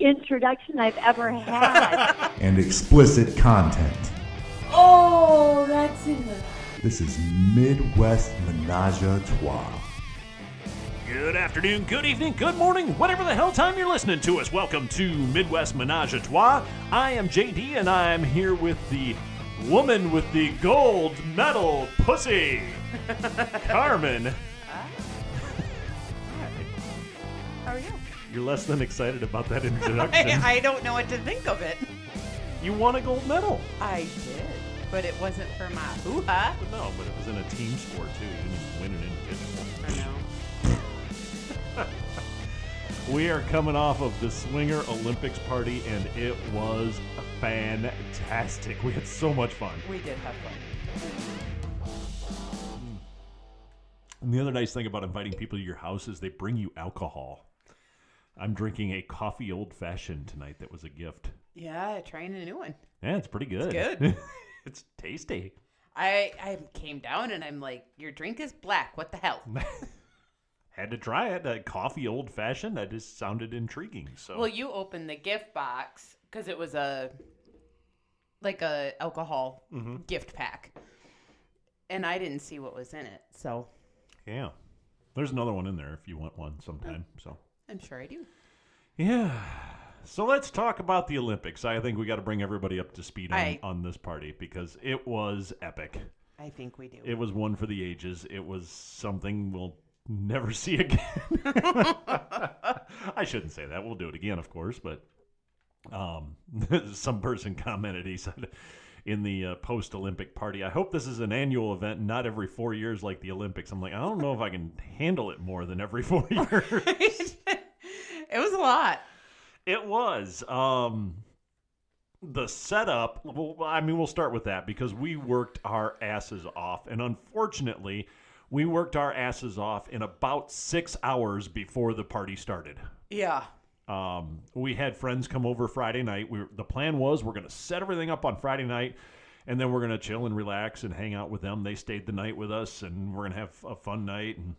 introduction I've ever had. and explicit content. Oh, that's in the. This is Midwest Menage a Trois. Good afternoon, good evening, good morning, whatever the hell time you're listening to us. Welcome to Midwest Menage a Trois. I am JD and I'm here with the woman with the gold medal pussy, Carmen. You're less than excited about that introduction. I, I don't know what to think of it. you won a gold medal. I did, but it wasn't for my hoo-ha. No, but it was in a team sport too. You didn't even win an individual. I know. We are coming off of the Swinger Olympics party, and it was fantastic. We had so much fun. We did have fun. Mm. And the other nice thing about inviting people to your house is they bring you alcohol. I'm drinking a coffee old fashioned tonight that was a gift. Yeah, trying a new one. Yeah, it's pretty good. It's good. it's tasty. I I came down and I'm like, your drink is black. What the hell? Had to try it. A coffee old fashioned. That just sounded intriguing. So Well, you opened the gift box because it was a like a alcohol mm-hmm. gift pack, and I didn't see what was in it, so yeah, there's another one in there if you want one sometime. So I'm sure I do. Yeah. So let's talk about the Olympics. I think we got to bring everybody up to speed on, I- on this party because it was epic. I think we do. It was one for the ages. It was something we'll never see again. I shouldn't say that. We'll do it again, of course. But um, some person commented. He said in the uh, post-Olympic party, "I hope this is an annual event, not every four years like the Olympics." I'm like, I don't know if I can handle it more than every four years. It was a lot. It was. Um, the setup, well, I mean, we'll start with that because we worked our asses off. And unfortunately, we worked our asses off in about six hours before the party started. Yeah. Um, we had friends come over Friday night. We the plan was we're going to set everything up on Friday night, and then we're going to chill and relax and hang out with them. They stayed the night with us, and we're going to have a fun night. And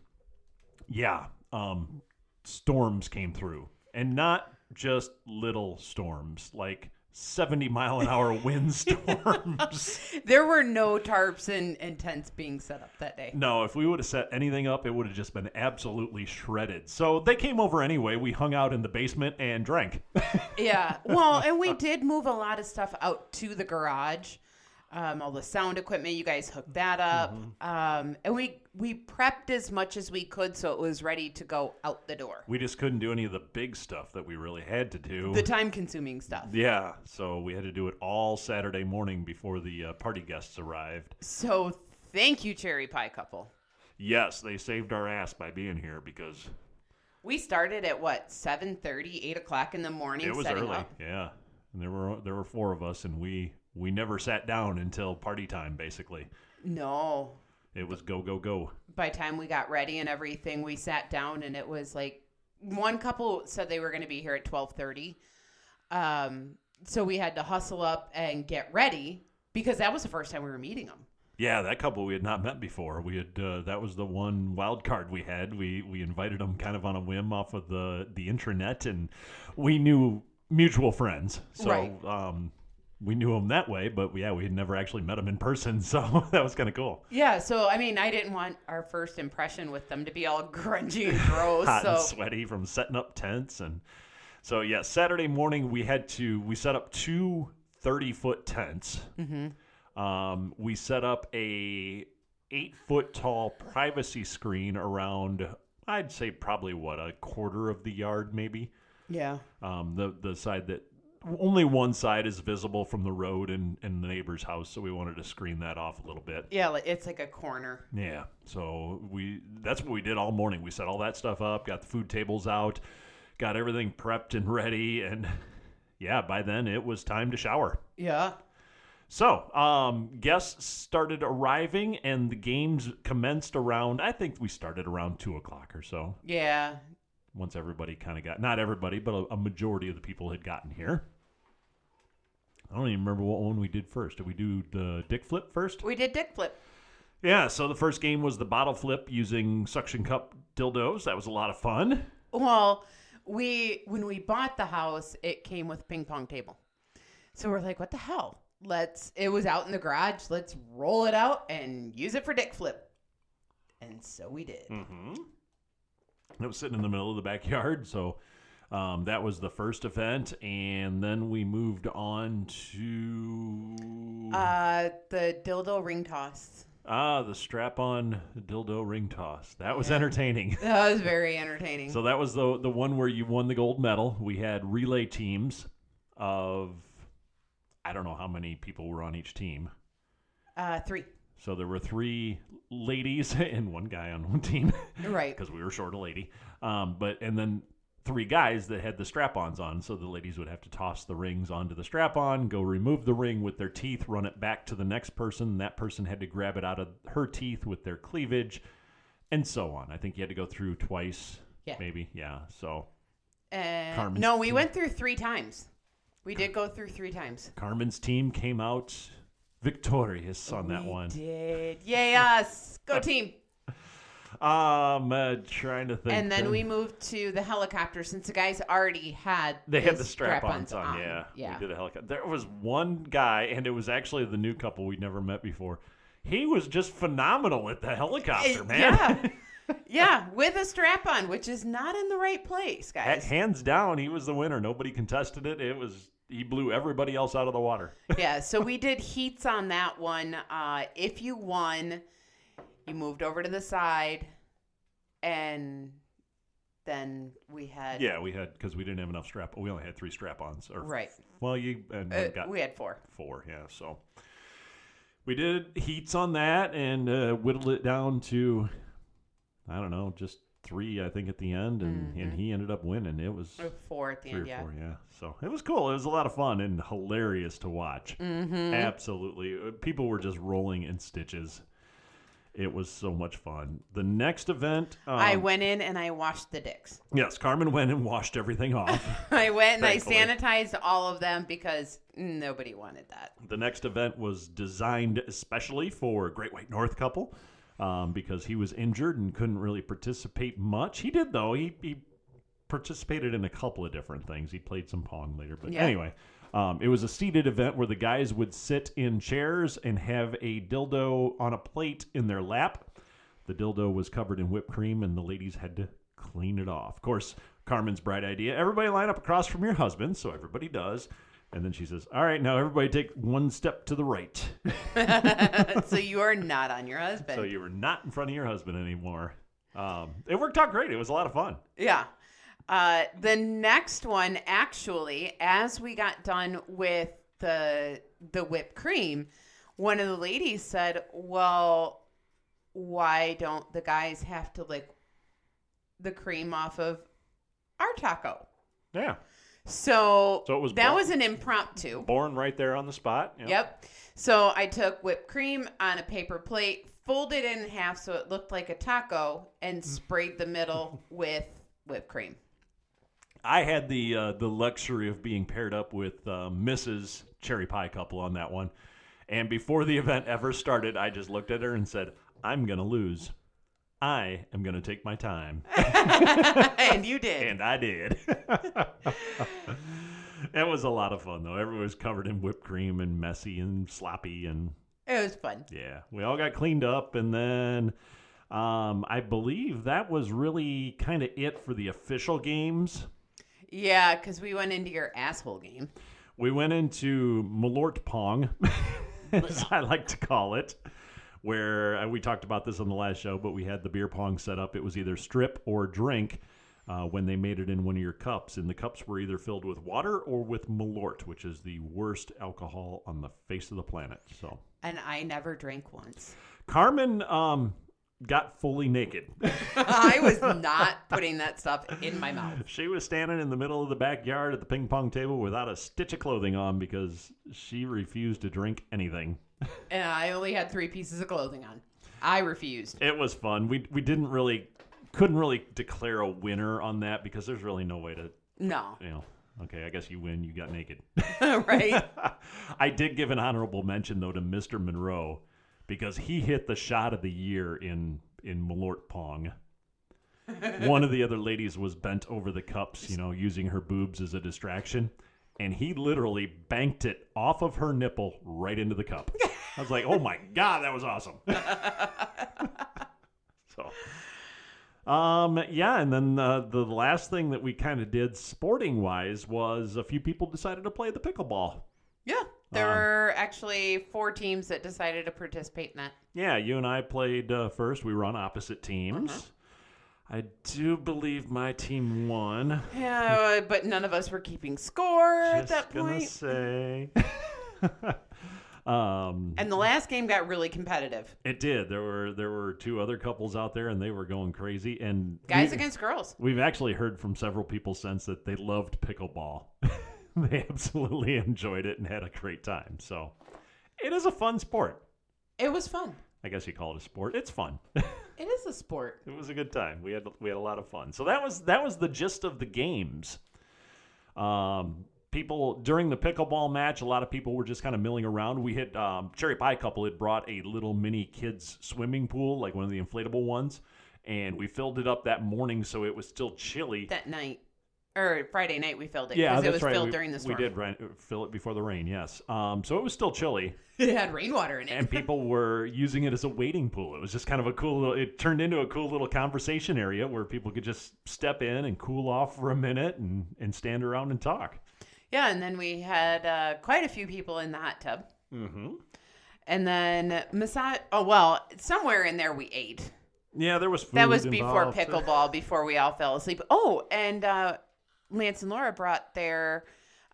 yeah, um, storms came through, and not just little storms, like seventy mile an hour windstorms. There were no tarps and, and tents being set up that day. No, if we would have set anything up, it would have just been absolutely shredded. So they came over anyway. We hung out in the basement and drank. Yeah. Well, and we did move a lot of stuff out to the garage. Um, all the sound equipment, you guys hooked that up. Um, and we we prepped as much as we could so it was ready to go out the door. We just couldn't do any of the big stuff that we really had to do. The time consuming stuff. yeah, so we had to do it all Saturday morning before the uh, party guests arrived. So thank you, Cherry Pie Couple. Yes, they saved our ass by being here because We started at what, 7.30, 8 o'clock in the morning it was early. up? Yeah, and there were there were four of us, and we we never sat down until party time. Basically, No. it was go go go. By the time we got ready and everything, we sat down and it was like one couple said they were going to be here at 12:30. Um so we had to hustle up and get ready because that was the first time we were meeting them. Yeah, that couple we had not met before. We had uh, that was the one wild card we had. We we invited them kind of on a whim off of the the intranet, and we knew mutual friends, so Right. um, we knew them that way. But yeah, we had never actually met them in person, so that was kind of cool. Yeah, so I mean, I didn't want our first impression with them to be all grungy and gross. Hot so and sweaty from setting up tents, and so yeah, Saturday morning we had to we set up two 30 foot tents. Um, we set up a eight foot tall privacy screen around. I'd say probably what a quarter of the yard, maybe. yeah. Um, the the side that only one side is visible from the road and, and the neighbor's house, so we wanted to screen that off a little bit. Yeah, like, it's like a corner. Yeah, so we that's what we did all morning. We set all that stuff up, got the food tables out, got everything prepped and ready, and yeah, by then it was time to shower. Yeah. So, um, guests started arriving, and the games commenced around. I think we started around two o'clock or so. Yeah. Once everybody kind of got, not everybody, but a, a majority of the people had gotten here. I don't even remember what one we did first. Did we do the dick flip first? We did dick flip. Yeah. So the first game was the bottle flip using suction cup dildos. That was a lot of fun. Well, we when we bought the house, it came with ping pong table. So we're like, what the hell? Let's it was out in the garage. Let's roll it out and use it for dick flip. And so we did. Mm-hmm. It was sitting in the middle of the backyard, so um, that was the first event, and then we moved on to Uh the dildo ring toss. ah the strap-on dildo ring toss. That was entertaining. That was very entertaining. So that was the the one where you won the gold medal. We had relay teams of I don't know how many people were on each team. uh three. So there were three ladies and one guy on one team. Right. because we were short a lady. Um, but and then three guys that had the strap-ons on, so the ladies would have to toss the rings onto the strap-on, go remove the ring with their teeth, run it back to the next person. That person had to grab it out of her teeth with their cleavage, and so on. I think you had to go through twice, Yeah. maybe, yeah. So Carmen's no, we team. went through three times. We did go through three times. Carmen's team came out victorious on that We one. Did. Yay us. Go team. Um, uh, trying to think. And then we moved to the helicopter since the guys already had They had the strap-ons on, on. yeah. Yeah. We did a helicopter. There was one guy, and it was actually the new couple we'd never met before. He was just phenomenal at the helicopter, Eh, man. Yeah. yeah, with a strap on, which is not in the right place, guys. Hands down, he was the winner. Nobody contested it. It was he blew everybody else out of the water. yeah, so we did heats on that one. Uh, if you won, you moved over to the side, and then we had yeah, we had because we didn't have enough strap. We only had three strap-ons. Or right. well, you and Uh, we got we had four. four. Yeah, so we did heats on that and uh, whittled it down to I don't know, just three. I think at the end, and and he ended up winning. It was Four at the end, yeah. four, yeah. So it was cool. It was a lot of fun and hilarious to watch. Mm-hmm. Absolutely, Uh, people were just rolling in stitches. It was so much fun. The next event, um, I went in and I washed the dicks. yes, Carmen went and washed everything off. I went and I sanitized all of them because nobody wanted that. the next event was designed especially for Great White North couple um, because he was injured and couldn't really participate much. He did though. He, he participated in a couple of different things. He played some pong later, but Yeah. anyway, um, it was a seated event where the guys would sit in chairs and have a dildo on a plate in their lap. The dildo was covered in whipped cream, and the ladies had to clean it off. Of course, Carmen's bright idea: everybody line up across from your husband. So everybody does. And then she says, "All right, now everybody take one step to the right." so you are not on your husband. so you were not in front of your husband anymore. Um, it worked out great. It was a lot of fun. Yeah. Uh, the next one, actually, as we got done with the the whipped cream, one of the ladies said, "Well, why don't the guys have to lick the cream off of our taco?" Yeah, So, So it was that bro- was an impromptu. born right there on the spot. Yep. Yep. So I took whipped cream on a paper plate, folded it in half so it looked like a taco, and sprayed the middle with whipped cream. I had the uh, the luxury of being paired up with uh, Mrs. Cherry Pie couple on that one, and before the event ever started, I just looked at her and said, "I'm gonna lose. I am gonna take my time," and you did. and I did. it was a lot of fun though. Everyone was covered in whipped cream and messy and sloppy and it was fun. yeah, we all got cleaned up, and then um, I believe that was really kind of it for the official games. Yeah, because we went into your asshole game. We went into Malort Pong, as I like to call it, where uh, we talked about this on the last show, but we had the beer pong set up. It was either strip or drink uh, when they made it in one of your cups. And the cups were either filled with water or with Malort, which is the worst alcohol on the face of the planet. So And I never drank once. Carmen, um, got fully naked. I was not putting that stuff in my mouth. she was standing in the middle of the backyard at the ping pong table without a stitch of clothing on because she refused to drink anything. And I only had three pieces of clothing on. I refused. It was fun. We we didn't really couldn't really declare a winner on that because there's really no way to No. you know. Okay, I guess you win. You got naked. right? I did give an honorable mention though to Mr. Monroe because he hit the shot of the year in in Malort Pong. One of the other ladies was bent over the cups, you know, using her boobs as a distraction, and he literally banked it off of her nipple right into the cup. I was like, "Oh my god, that was awesome!" so, um, yeah, and then uh, the last thing that we kind of did sporting wise was a few people decided to play the pickleball. Yeah. There Um, were actually four teams that decided to participate in that. Yeah, you and I played uh, first. We were on opposite teams. I do believe my team won. Yeah, but none of us were keeping score at Just that gonna point. say. um, And the last game got really competitive. it did. There were there were two other couples out there, and they were going crazy. And Guys we- against girls. We've actually heard from several people since that they loved pickleball. they absolutely enjoyed it and had a great time. So, it is a fun sport. It was fun. I guess you call it a sport. It's fun. It is a sport. It was a good time. We had we had a lot of fun. So that was that was the gist of the games. Um, people during the pickleball match, a lot of people were just kind of milling around. We hit um, Cherry Pie Couple had brought a little mini kids swimming pool, like one of the inflatable ones, and we filled it up that morning, so it was still chilly. That night, or Friday night, we filled it. yeah, 'cause that's it was right. filled we, during the storm. we did rain, fill it before the rain. Yes, um, so it was still chilly. It had rainwater in it. and people were using it as a wading pool. It was just kind of a cool little, it turned into a cool little conversation area where people could just step in and cool off for a minute and, and stand around and talk. yeah, and then we had uh, quite a few people in the hot tub. Mm-hmm. And then massage. Oh well, somewhere in there we ate. Yeah, there was food. That was before involved. pickleball, before we all fell asleep. Oh, and uh, Lance and Laura brought their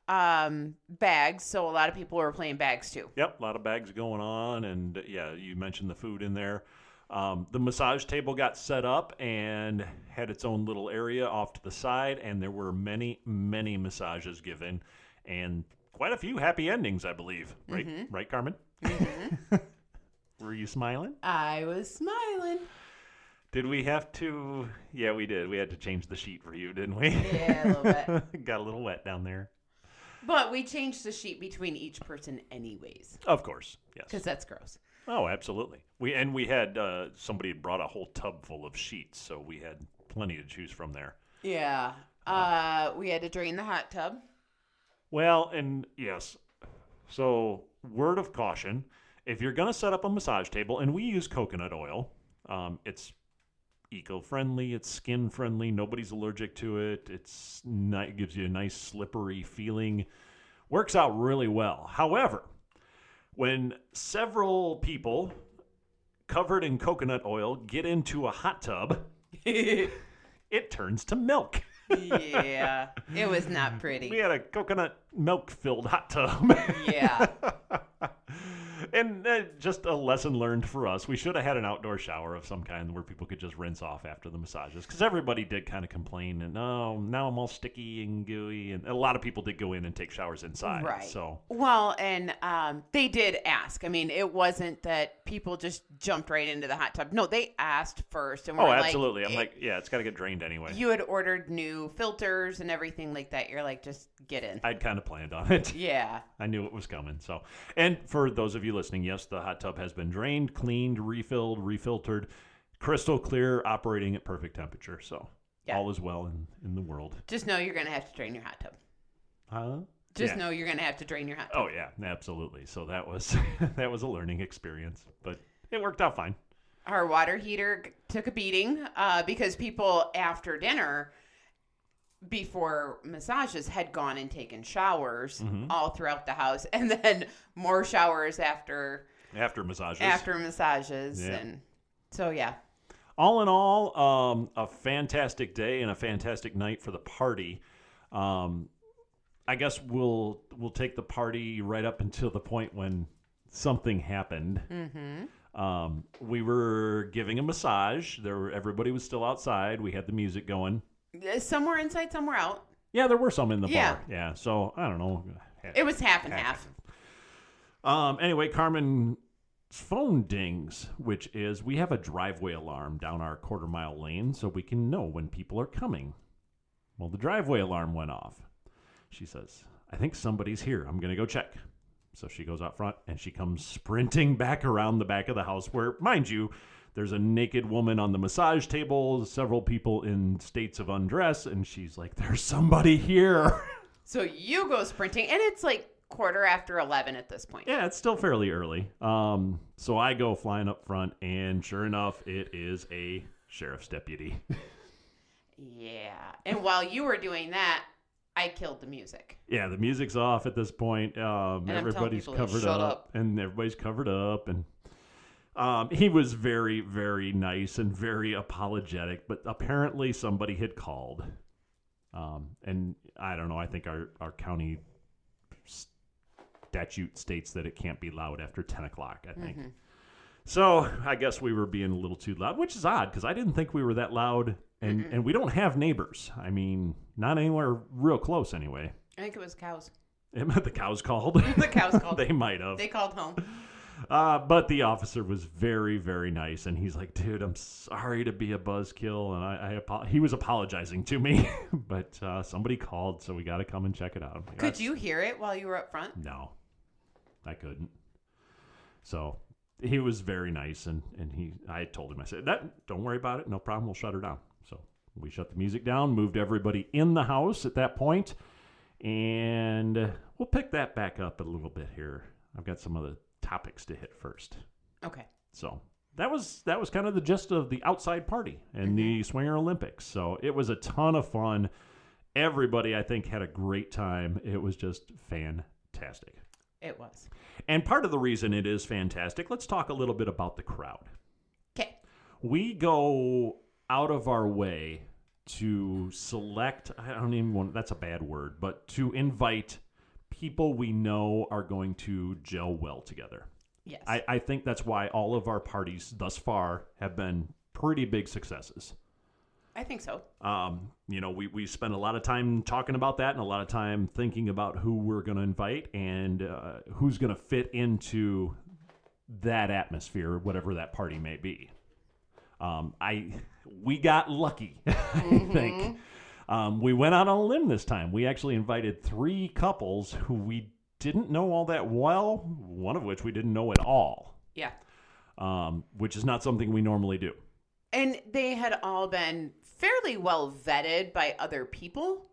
um, bags, so a lot of people were playing bags too. Yep, a lot of bags going on, and yeah, you mentioned the food in there. Um, the massage table got set up and had its own little area off to the side, and there were many, many massages given, and quite a few happy endings, I believe. Right, Mm-hmm. right, Carmen? were you smiling? I was smiling. Did we have to? Yeah, we did. We had to change the sheet for you, didn't we? Yeah, a little bit. got a little wet down there. But we changed the sheet between each person, anyways, Of course, yes. because that's gross. Oh, absolutely. We and we had uh, somebody had brought a whole tub full of sheets, so we had plenty to choose from there. Yeah. Uh, we had to drain the hot tub. Well, and yes. So, word of caution: if you're going to set up a massage table, and we use coconut oil, um, it's eco-friendly, it's skin-friendly. Nobody's allergic to it. It's ni- gives you a nice slippery feeling. Works out really well. However, when several people covered in coconut oil get into a hot tub, it turns to milk. Yeah. It was not pretty. We had a coconut milk filled hot tub. Yeah. and uh, just a lesson learned for us. We should have had an outdoor shower of some kind where people could just rinse off after the massages. Because everybody did kind of complain, and oh, now I'm all sticky and gooey. And a lot of people did go in and take showers inside. Right. So, Well, and um, they did ask. I mean, it wasn't that people just jumped right into the hot tub. No, they asked first, and oh, we're like, absolutely. I'm eh, like, yeah, it's got to get drained anyway. you had ordered new filters and everything like that. You're like, just get in. I'd kind of planned on it. Yeah. I knew it was coming. So, and for those of you listening, yes, the hot tub has been drained, cleaned, refilled, refiltered, crystal clear, operating at perfect temperature. So, Yeah. all is well in, in the world. Just know you're gonna have to drain your hot tub. Huh? Just Yeah. know you're gonna have to drain your hot tub. Oh yeah, absolutely. So that was that was a learning experience, but it worked out fine. Our water heater took a beating uh, because people after dinner, before massages, had gone and taken showers Mm-hmm. all throughout the house, and then more showers after After massages. after massages, Yeah. and so yeah. all in all, um, a fantastic day and a fantastic night for the party. Um, I guess we'll we'll take the party right up until the point when something happened. Mm-hmm. Um, we were giving a massage. There, were, everybody was still outside. We had the music going. Uh, Somewhere inside, somewhere out. Yeah, there were some in the Yeah. bar. Yeah, so I don't know. It was half and half. Um, anyway, Carmen's phone dings, which is we have a driveway alarm down our quarter mile lane so we can know when people are coming. Well, the driveway alarm went off. She says, I think somebody's here. I'm going to go check. So she goes out front and she comes sprinting back around the back of the house where, mind you, there's a naked woman on the massage table, several people in states of undress, and she's like, There's somebody here. So you go sprinting, and it's like quarter after 11 at this point. Yeah, it's still fairly early. Um, so I go flying up front, and sure enough, it is a sheriff's deputy. Yeah. And while you were doing that, I killed the music. yeah, the music's off at this point. Um, And I'm telling everybody's covered up, up. and everybody's covered up, and um, he was very, very nice and very apologetic. But apparently, somebody had called, um, and I don't know. I think our our county statute states that it can't be loud after ten o'clock. I think. Mm-hmm. So I guess we were being a little too loud, which is odd because I didn't think we were that loud, and and we don't have neighbors. I mean, not anywhere real close anyway. I think it was cows. the cows called. The cows called. they might have. They called home. Uh, but the officer was very, very nice, and he's like, "Dude, I'm sorry to be a buzzkill," and I, I apo- he was apologizing to me, but uh, somebody called, so we got to come and check it out. Like, Could you hear it while you were up front? No, I couldn't. So he was very nice, and and he, I told him, I said, "That don't worry about it, no problem. We'll shut her down." So we shut the music down, moved everybody in the house at that point, and we'll pick that back up a little bit here. I've got some other topics to hit first. Okay. So that was that was kind of the gist of the outside party and the mm-hmm. Swinger Olympics. So it was a ton of fun. Everybody, I think, had a great time. It was just fantastic. It was. And part of the reason it is fantastic, let's talk a little bit about the crowd. Okay. We go out of our way to select, I don't even want, that's a bad word, but to invite people we know are going to gel well together. Yes. I, I think that's why all of our parties thus far have been pretty big successes. I think so. Um, you know, we, we spend a lot of time talking about that and a lot of time thinking about who we're going to invite and uh, who's going to fit into that atmosphere, whatever that party may be. Um, I we got lucky, I think. Um, we went out on a limb this time. We actually invited three couples who we didn't know all that well. One of which we didn't know at all, Yeah. um, which is not something we normally do. And they had all been fairly well vetted by other people.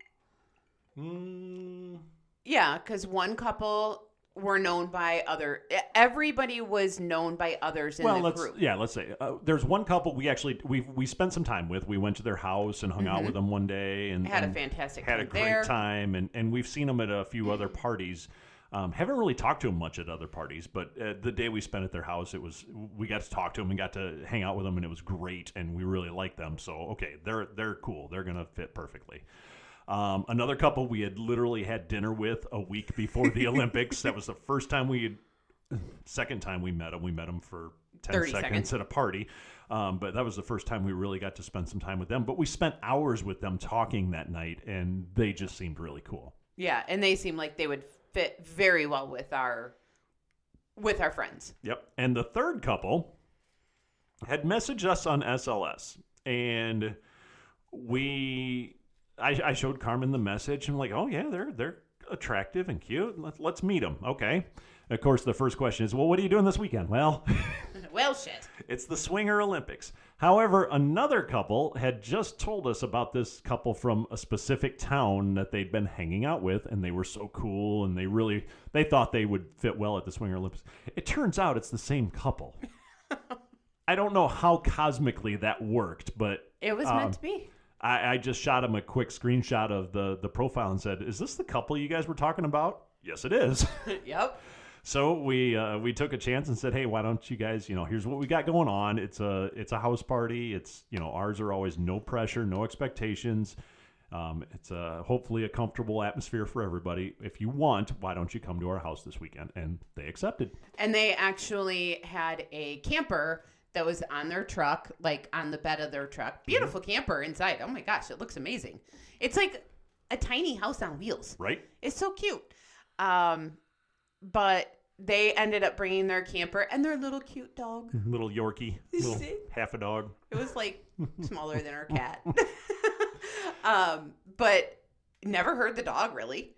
Mm, Yeah, because one couple were known by other. Everybody was known by others in well, the let's group. yeah, let's say uh, there's one couple we actually we we spent some time with. We went to their house and hung out with them one day and Mm-hmm. Had a fantastic had a time great there. time and and we've seen them at a few other parties. Um, haven't really talked to them much at other parties, but uh, the day we spent at their house, it was we got to talk to them and got to hang out with them, and it was great, and we really liked them. So okay, they're they're cool. They're gonna fit perfectly. Um, another couple we had literally had dinner with a week before the Olympics. That was the first time we had second time we met them. We met them for 10 seconds, seconds. at a party. Um, but that was the first time we really got to spend some time with them. But we spent hours with them talking that night, and they just seemed really cool. Yeah, and they seemed like they would fit very well with our with our friends. Yep. And the third couple had messaged us on SLS, and we, I, I showed Carmen the message, and I'm like, oh yeah, they're they're attractive and cute. Let's let's meet them. Okay. Of course, the first question is, well, what are you doing this weekend? Well. Well, shit. It's the Swinger Olympics. However, another couple had just told us about this couple from a specific town that they'd been hanging out with, and they were so cool, and they really they thought they would fit well at the Swinger Olympics. It turns out it's the same couple. I don't know how cosmically that worked, but It was Um, meant to be. I, I just shot him a quick screenshot of the the profile and said, "Is this the couple you guys were talking about?" Yes, it is. yep. So we uh, we took a chance and said, "Hey, why don't you guys? You know, here's what we got going on. It's a it's a house party. It's you know ours are always no pressure, no expectations. Um, it's a, hopefully a comfortable atmosphere for everybody. If you want, why don't you come to our house this weekend? And they accepted. And they actually had a camper that was on their truck, like on the bed of their truck. Beautiful camper inside. Oh my gosh, it looks amazing. It's like a tiny house on wheels. Right? It's so cute. Um, but they ended up bringing their camper and their little cute dog. Little Yorkie, little half a dog. It was like smaller than our cat. um, but never heard the dog really.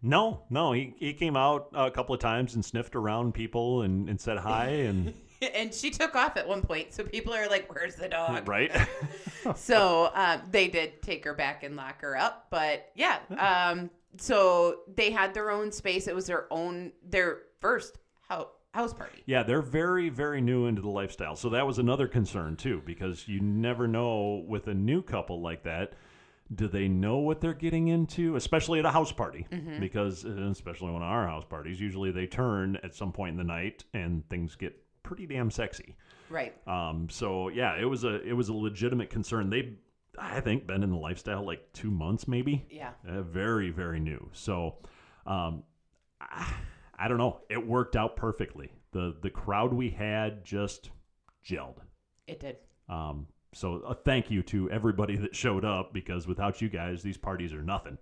No, no, he, he came out a couple of times and sniffed around people and, and said hi and And she took off at one point, so people are like, "Where's the dog?" right. so um, they did take her back and lock her up but yeah um, so they had their own space it was their own their first house, house party Yeah, they're very, very new into the lifestyle. So that was another concern too, because you never know with a new couple like that. Do they know what they're getting into, especially at a house party? Because uh, especially one of our house parties, usually they turn at some point in the night and things get pretty damn sexy. right Um, so yeah, it was a it was a legitimate concern. They, I think, been in the lifestyle like two months maybe. yeah Uh, very, very new. So, um, I, I don't know. It worked out perfectly. the The crowd we had just gelled. it did Um, so, a thank you to everybody that showed up because without you guys, these parties are nothing.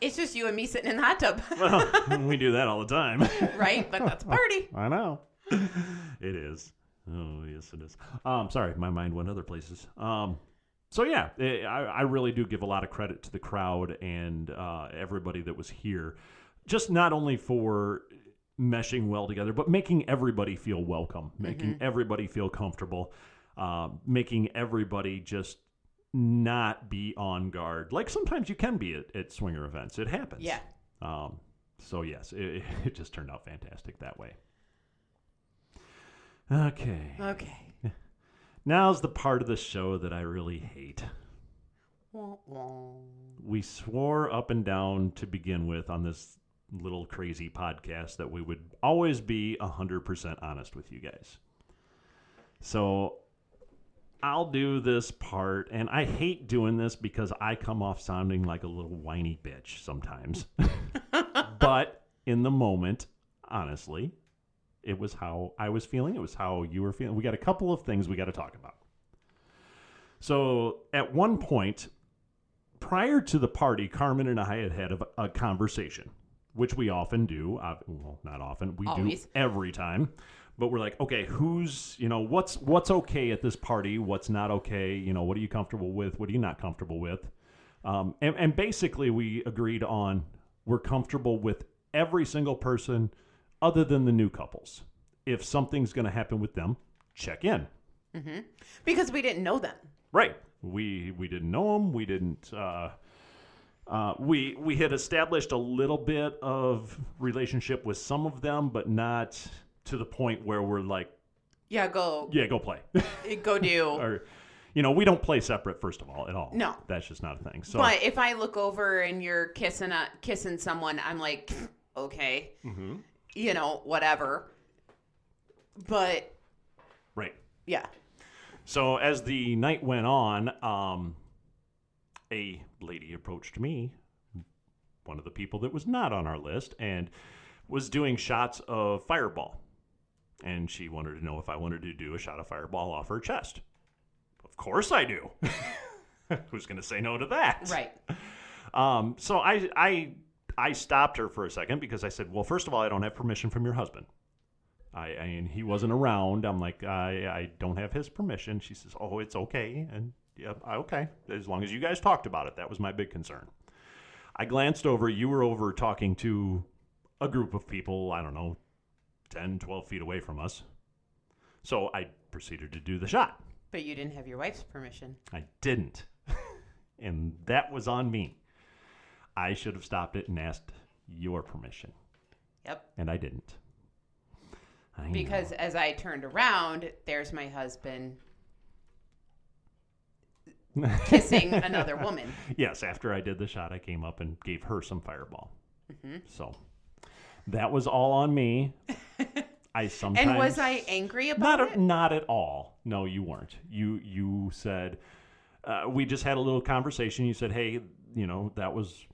it's just you and me sitting in the hot tub Well, we do that all the time. right but that's a party I know. it is. Oh, yes, it is. Um, sorry, my mind went other places. Um, so yeah, eh, I, I really do give a lot of credit to the crowd and uh, everybody that was here, just not only for meshing well together, but making everybody feel welcome, making everybody feel comfortable, uh, making everybody just not be on guard. Like sometimes you can be at, at swinger events. It happens. yeah Um, so yes, it, it just turned out fantastic that way. Okay. okay Now's the part of the show that I really hate. We swore up and down to begin with on this little crazy podcast that we would always be 100% honest with you guys. So I'll do this part, and I hate doing this because I come off sounding like a little whiny bitch sometimes. but in the moment, honestly, it was how I was feeling. It was how you were feeling. We got a couple of things we got to talk about. So at one point, prior to the party, Carmen and I had had a, a conversation, which we often do. Uh, well, not often. We Always. do every time. But we're like, okay, who's you know what's what's okay at this party? What's not okay? You know, what are you comfortable with? What are you not comfortable with? Um, and, and basically, we agreed on we're comfortable with every single person other than the new couples. If something's going to happen with them, check in. because we didn't know them Right. We we didn't know them. We didn't. Uh, uh, we we had established a little bit of relationship with some of them, but not to the point where we're like, yeah go yeah, go play, go do or you know, we don't play separate. First of all, at all. No. that's just not a thing. So but if i look over and you're kissing a kissing someone i'm like okay Mm-hmm. You know whatever but right. yeah So as the night went on, um, a lady approached me, one of the people that was not on our list, and was doing shots of Fireball. And she wanted to know if I wanted to do a shot of Fireball off her chest. Of course I do. Who's going to say no to that? right Um, so I, I, I stopped her for a second because I said, well, first of all, I don't have permission from your husband. I, I and he wasn't around. I'm like, I, I don't have his permission. She says, oh, it's okay. And yeah, I- okay. As long as you guys talked about it, that was my big concern. I glanced over. You were over talking to a group of people, I don't know, 10, 12 feet away from us. So I proceeded to do the shot. but you didn't have your wife's permission I didn't. and that was on me. I should have stopped it and asked your permission. yep And I didn't. I know. because as i turned around there's my husband kissing another woman yes, after I did the shot, I came up and gave her some fireball. Mm-hmm. So that was all on me. I sometimes and was i angry about not it not at all. No, you weren't. You you said uh, we just had a little conversation. You said, "Hey, you know, that was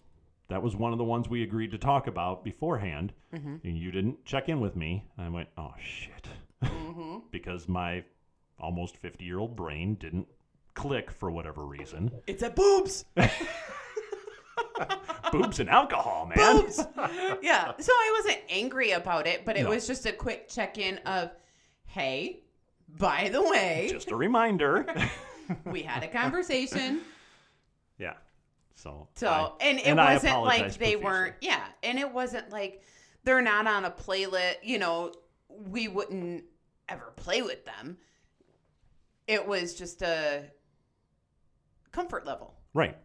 that was one of the ones we agreed to talk about beforehand. Mm-hmm. And you didn't check in with me. I went, oh shit, mm-hmm. because my almost fifty year old brain didn't click for whatever reason. It's at boobs. Boobs and alcohol, man. boobs. yeah. So I wasn't angry about it, but it No. was just a quick check in of, hey, by the way, Just a reminder. we had a conversation. yeah. So. So, I- and it and wasn't like they profusely. weren't, yeah. And it wasn't like they're not on a playlist, you know, we wouldn't ever play with them. It was just a comfort level. Right.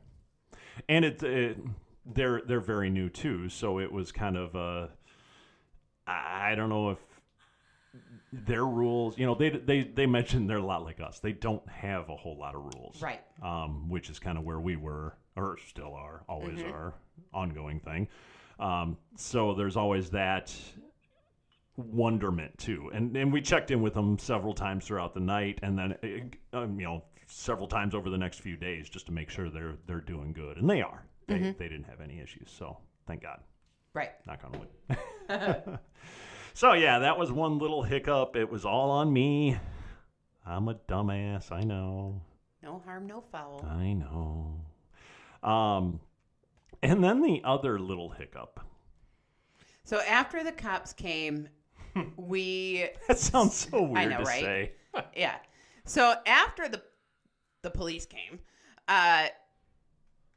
And it, it they're they're very new too, so it was kind of uh I I don't know if their rules, you know, they they they mentioned they're a lot like us. They don't have a whole lot of rules. Right. Um, which is kind of where we were or still are, always are, ongoing thing. Um, so there's always that wonderment too. And and we checked in with them several times throughout the night, and then uh, um, you know several times over the next few days just to make sure they're they're doing good, and they are. They they didn't have any issues, so thank God. Right. Knock on wood. so yeah, that was one little hiccup. It was all on me. I'm a dumbass. I know. No harm, no foul. I know. Um, and then the other little hiccup. So after the cops came, we That sounds so weird know, to right? say. yeah. So after the the police came, uh,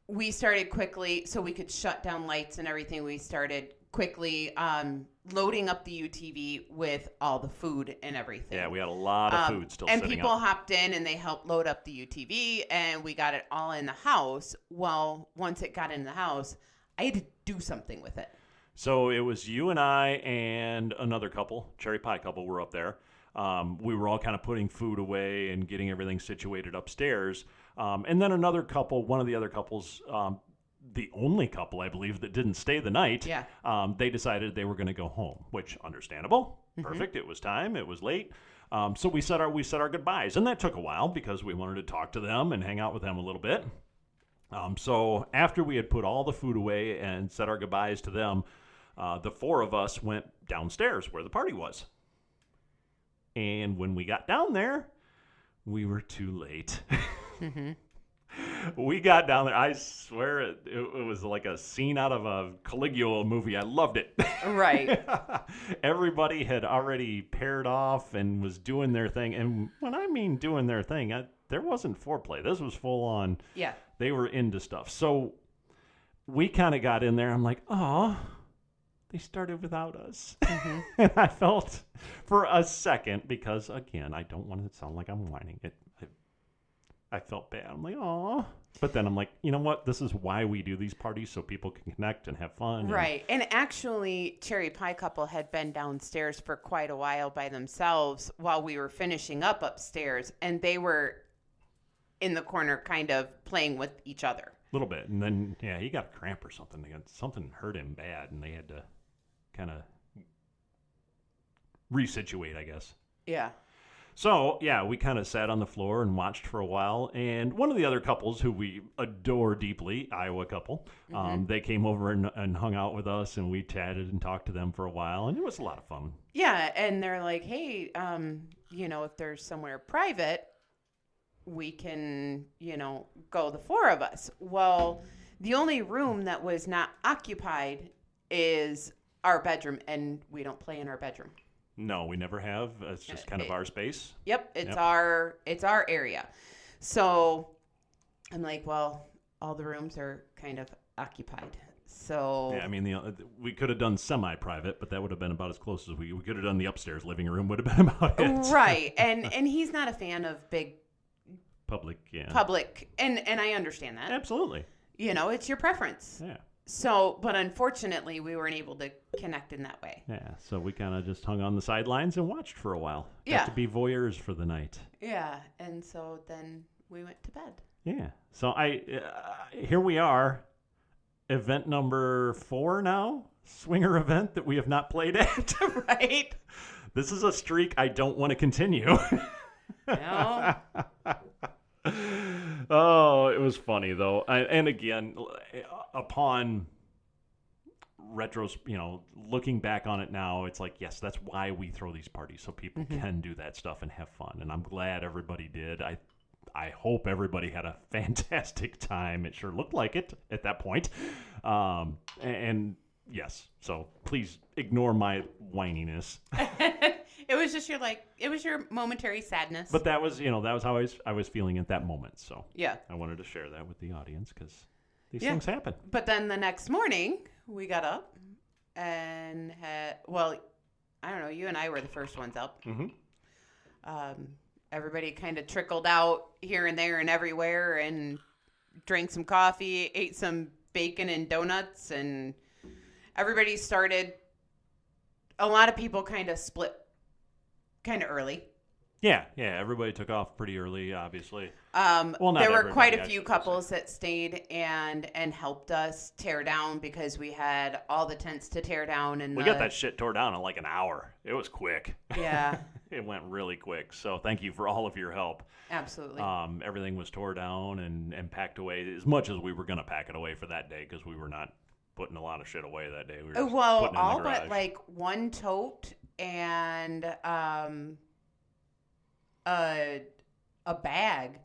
we started quickly so we could shut down lights and everything. We started quickly um, loading up the UTV with all the food and everything. Yeah, we had a lot of Um, food still and people up. hopped in and they helped load up the UTV and we got it all in the house. Well, once it got in the house, I had to do something with it. So it was you and I and another couple, cherry pie couple, were up there. Um, we were all kind of putting food away and getting everything situated upstairs. Um, and then another couple, one of the other couples, um, the only couple I believe that didn't stay the night, Yeah. um, they decided they were going to go home, which understandable, Mm-hmm. perfect. It was time, it was late. Um, so we said our we said our goodbyes, and that took a while because we wanted to talk to them and hang out with them a little bit. Um, so after we had put all the food away and said our goodbyes to them, uh, the four of us went downstairs where the party was. And when we got down there, we were too late. we got down there. I swear it, it, it was like a scene out of a Caligula movie. I loved it. Right. Everybody had already paired off and was doing their thing. And when I mean doing their thing, I, there wasn't foreplay. This was full on yeah. they were into stuff. So we kind of got in there. I'm like, oh, they started without us. Mm-hmm. and I felt for a second, because again, I don't want to sound like I'm whining. It, I, felt bad. I'm like, oh. But then I'm like, you know what? This is why we do these parties so people can connect and have fun. and- Right. And actually, Cherry Pie Couple had been downstairs for quite a while by themselves while we were finishing up upstairs. And they were in the corner, kind of playing with each other. A little bit. And then, yeah, he got a cramp or something. They got, something hurt him bad, and they had to kind of resituate, I guess. Yeah. So, yeah, we kind of sat on the floor and watched for a while. And one of the other couples who we adore deeply, Iowa couple, um, they came over and, and hung out with us, and we chatted and talked to them for a while, and it was a lot of fun. Yeah. And they're like, hey, um, you know, if there's somewhere private, we can, you know, go the four of us. Well, the only room that was not occupied is our bedroom, and we don't play in our bedroom. No, we never have. It's just kind of our space. Yep, it's Yep. our it's our area. So I'm like, well, all the rooms are kind of occupied. So Yeah, I mean, the, uh, we could have done semi-private, but that would have been about as close as we. We could have done the upstairs living room. Would have been about it. right, and and he's not a fan of big Public, yeah. public, and and I understand that. Absolutely. You know, it's your preference. Yeah. So, but unfortunately, we weren't able to connect in that way. Yeah. So we kind of just hung on the sidelines and watched for a while. Got Yeah. to be voyeurs for the night. Yeah, and so then we went to bed. Yeah. So I uh, here we are, event number four now, swinger event that we have not played at. right? this is a streak I don't want to continue. No. Oh, it was funny though, I, and again, upon retros, you know, looking back on it now, it's like yes, that's why we throw these parties so people can do that stuff and have fun. And I'm glad everybody did. I I hope everybody had a fantastic time. It sure looked like it at that point. Um, and yes, so please ignore my whininess. it was just your like it was your momentary sadness. But that was, you know, that was how I was I was feeling at that moment. So yeah. I wanted to share that with the audience because these Yeah. things happen. But then the next morning, we got up and had, well, I don't know, you and I were the first ones up. Mm-hmm. Um, everybody kind of trickled out here and there and everywhere and drank some coffee, ate some bacon and donuts, and everybody started. A lot of people kind of split kind of early. Yeah, yeah. Everybody took off pretty early, obviously. Um, Well, not there were quite a few couples that stayed and and helped us tear down because we had all the tents to tear down and We the, got that shit tore down in like an hour. It was quick. Yeah, it went really quick. So thank you for all of your help. absolutely. Um, everything was tore down and, and packed away as much as we were going to pack it away for that day because we were not putting a lot of shit away that day. We were Uh, well, putting it in the all but like one tote and um a a bag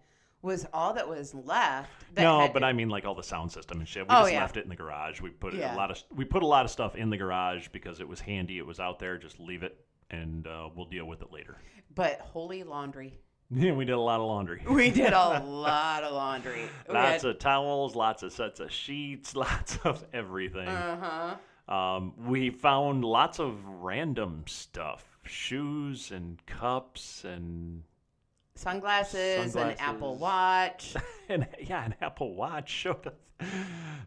was all that was left. That no, but to- I mean like all the sound system and shit. We Oh, just yeah. left it in the garage. We put Yeah. a lot of we put a lot of stuff in the garage because it was handy. It was out there. Just leave it and uh, we'll deal with it later. But holy laundry. Yeah, we did a lot of laundry. We did a lot of laundry. Lots had- of towels, lots of sets of sheets, lots of everything. uh-huh. Um, we found lots of random stuff, shoes and cups and Sunglasses, an Apple Watch. and yeah, an Apple Watch showed us.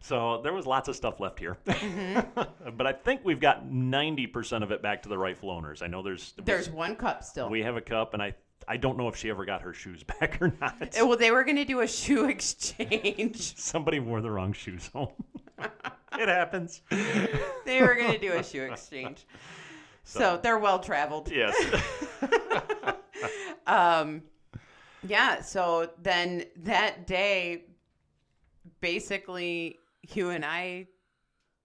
So there was lots of stuff left here, Mm-hmm. but I think we've got ninety percent of it back to the rightful owners. I know there's There's one cup still. we have a cup, and I I don't know if she ever got her shoes back or not. Well, they were going to do a shoe exchange. Somebody wore the wrong shoes home. It happens. they were going to do a shoe exchange. So, they're well traveled. Yes. Um, yeah. So then that day, basically, you and I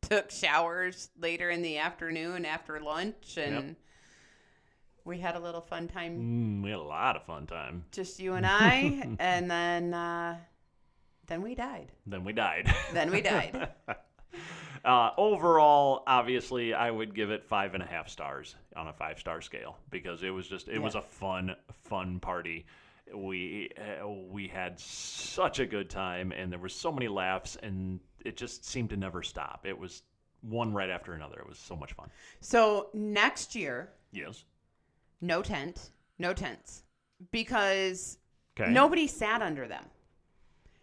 took showers later in the afternoon after lunch, and Yep. we had a little fun time, Mm, we had a lot of fun time. just you and I, and then uh, then we died. Then we died. Then we died. Uh, overall, obviously, I would give it five and a half stars on a five star scale because it was just it was a fun fun party. We uh, we had such a good time and there were so many laughs and it just seemed to never stop. It was one right after another. It was so much fun. so next year, Yes. no tent, no tents, because Okay. Nobody sat under them.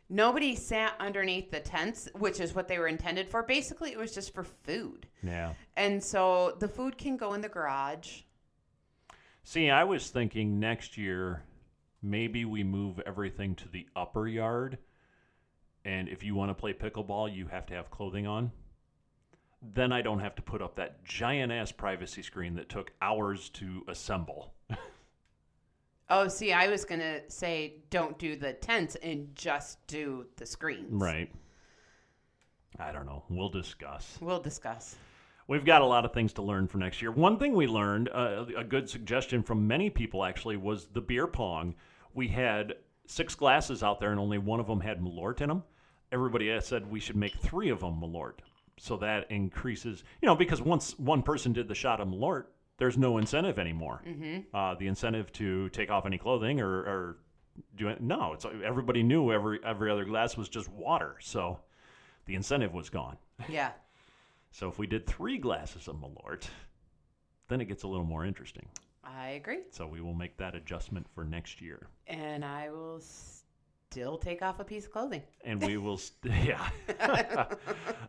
Nobody sat underneath the tents, which is what they were intended for. Basically, it was just for food. Yeah. And so the food can go in the garage. See, I was thinking next year maybe we move everything to the upper yard. And if you want to play pickleball, you have to have clothing on. Then I don't have to put up that giant ass privacy screen that took hours to assemble. Oh, see, I was going to say don't do the tents and just do the screens. Right. I don't know. We'll discuss. We'll discuss. We've got a lot of things to learn for next year. One thing we learned, uh, a good suggestion from many people actually, was the beer pong. We had six glasses out there, and only one of them had Malort in them. Everybody said we should make three of them Malort, so that increases. You know, because once one person did the shot of Malort, there's no incentive anymore. Mm-hmm. Uh, the incentive to take off any clothing or, or do it. No, it's everybody knew every every other glass was just water, so the incentive was gone. Yeah. So if we did three glasses of Malort, then it gets a little more interesting. I agree. So we will make that adjustment for next year. And I will still take off a piece of clothing. And we will, st- yeah.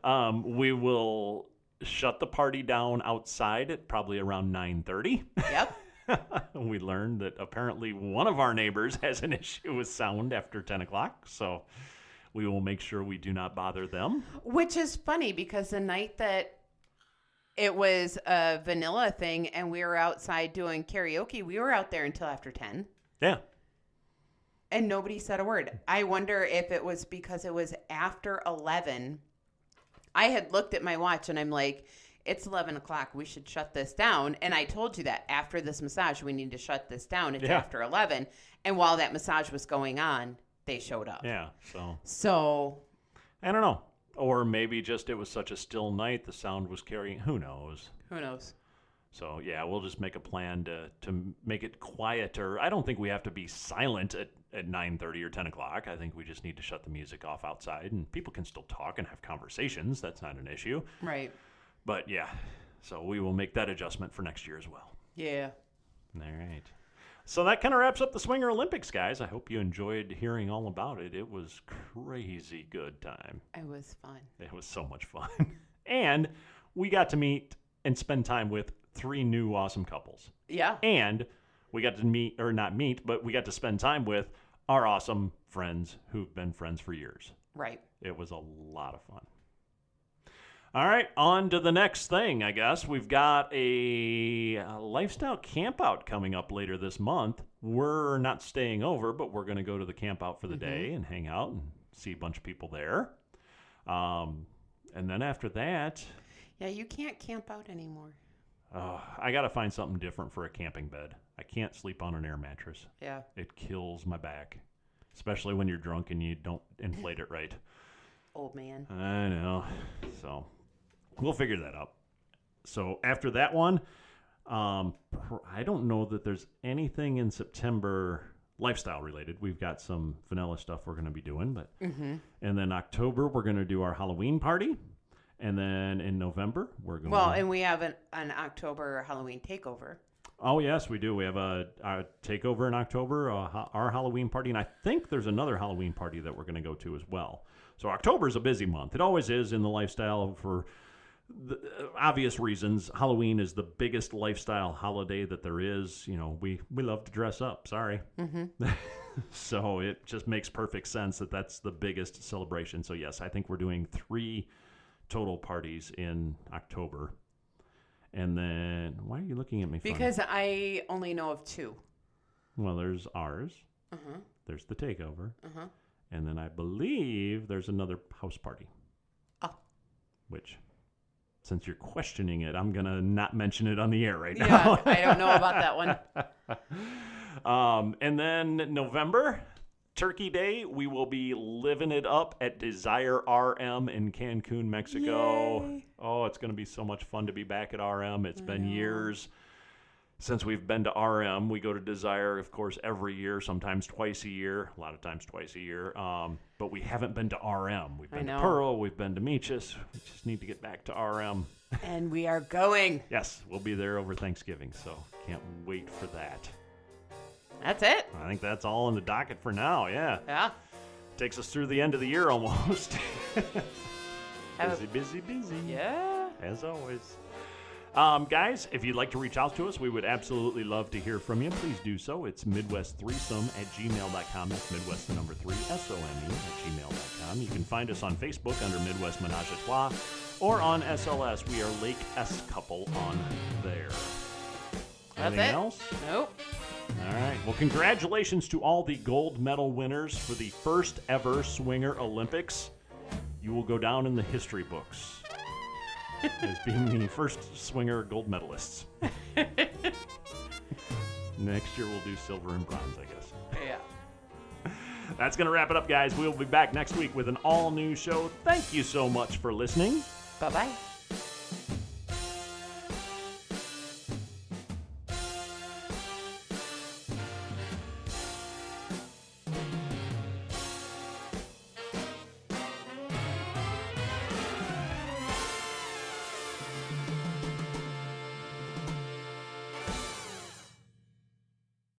um, we will shut the party down outside at probably around 9.30. Yep. we learned that apparently one of our neighbors has an issue with sound after 10 o'clock. So we will make sure we do not bother them. Which is funny because the night that it was a vanilla thing and we were outside doing karaoke, we were out there until after 10. Yeah. and nobody said a word. I wonder if it was because it was after 11. I had looked at my watch and I'm like, it's 11 o'clock. We should shut this down. And I told you that after this massage, we need to shut this down. It's Yeah. after 11. And while that massage was going on, they showed up. Yeah. So So, I don't know. Or maybe just it was such a still night, the sound was carrying. Who knows? who knows? So yeah, we'll just make a plan to to make it quieter. I don't think we have to be silent at at nine thirty or ten o'clock. I think we just need to shut the music off outside, and people can still talk and have conversations. That's not an issue. Right. But yeah, so we will make that adjustment for next year as well. Yeah. All right. So that kind of wraps up the Swinger Olympics, guys. I hope you enjoyed hearing all about it. It was crazy good time. It was fun. It was so much fun. and we got to meet and spend time with three new awesome couples. Yeah. And we got to meet, or not meet, but we got to spend time with our awesome friends who've been friends for years. Right. It was a lot of fun. All right, on to the next thing, I guess. We've got a, lifestyle campout coming up later this month. We're not staying over, but we're going to go to the campout for the day and hang out and see a bunch of people there. Um, and then after that, Yeah, you can't camp out anymore. Uh, I got to find something different for a camping bed. I can't sleep on an air mattress. Yeah. It kills my back, especially when you're drunk and you don't inflate it right. Old man. I know. So we'll figure that out. So after that one, um, I don't know that there's anything in September lifestyle related. We've got some vanilla stuff we're going to be doing, but and then October we're going to do our Halloween party, and then in November we're going. Well, and we have an, an October Halloween takeover. Oh yes, we do. We have a, a takeover in October, a, our Halloween party, and I think there's another Halloween party that we're going to go to as well. So October is a busy month. It always is in the lifestyle for the uh, obvious reasons. Halloween is the biggest lifestyle holiday that there is. You know, we we love to dress up. Sorry. so it just makes perfect sense that that's the biggest celebration. So yes, I think we're doing three total parties in October. And then, why are you looking at me? funny? Because I only know of two. Well, there's ours. Uh-huh. There's the takeover. Uh-huh. And then I believe there's another house party. Oh. Which, since you're questioning it, I'm going to not mention it on the air right now. Yeah. I don't know about that one. um, and then November, Turkey Day, we will be living it up at Desire RM in Cancun, Mexico. Yay. Oh, it's going to be so much fun to be back at RM. It's been years since we've been to RM. We go to Desire, of course, every year, sometimes twice a year, a lot of times twice a year. Um, but we haven't been to RM. We've been to. Pearl, we've been to Meechus. We just need to get back to RM. And we are going. Yes, we'll be there over Thanksgiving, so can't wait for that. That's it. I think that's all in the docket for now. Yeah, Yeah. takes us through the end of the year almost. Busy, busy, busy. yeah. As always. Um, guys, if you'd like to reach out to us, we would absolutely love to hear from you. Please do so. It's Midwest Threesome at gmail.com. That's Midwest the number three, S O M E at gmail.com. You can find us on Facebook under Midwest Menage a Trois or on SLS. We are Lake S Couple on there. That's Anything it. else? Nope. All right. Well, congratulations to all the gold medal winners for the first ever Swinger Olympics. You will go down in the history books as being the first Swinger gold medalists. Next year, we'll do silver and bronze, I guess. Yeah. That's going to wrap it up, guys. We'll be back next week with an all new show. Thank you so much for listening. Bye bye.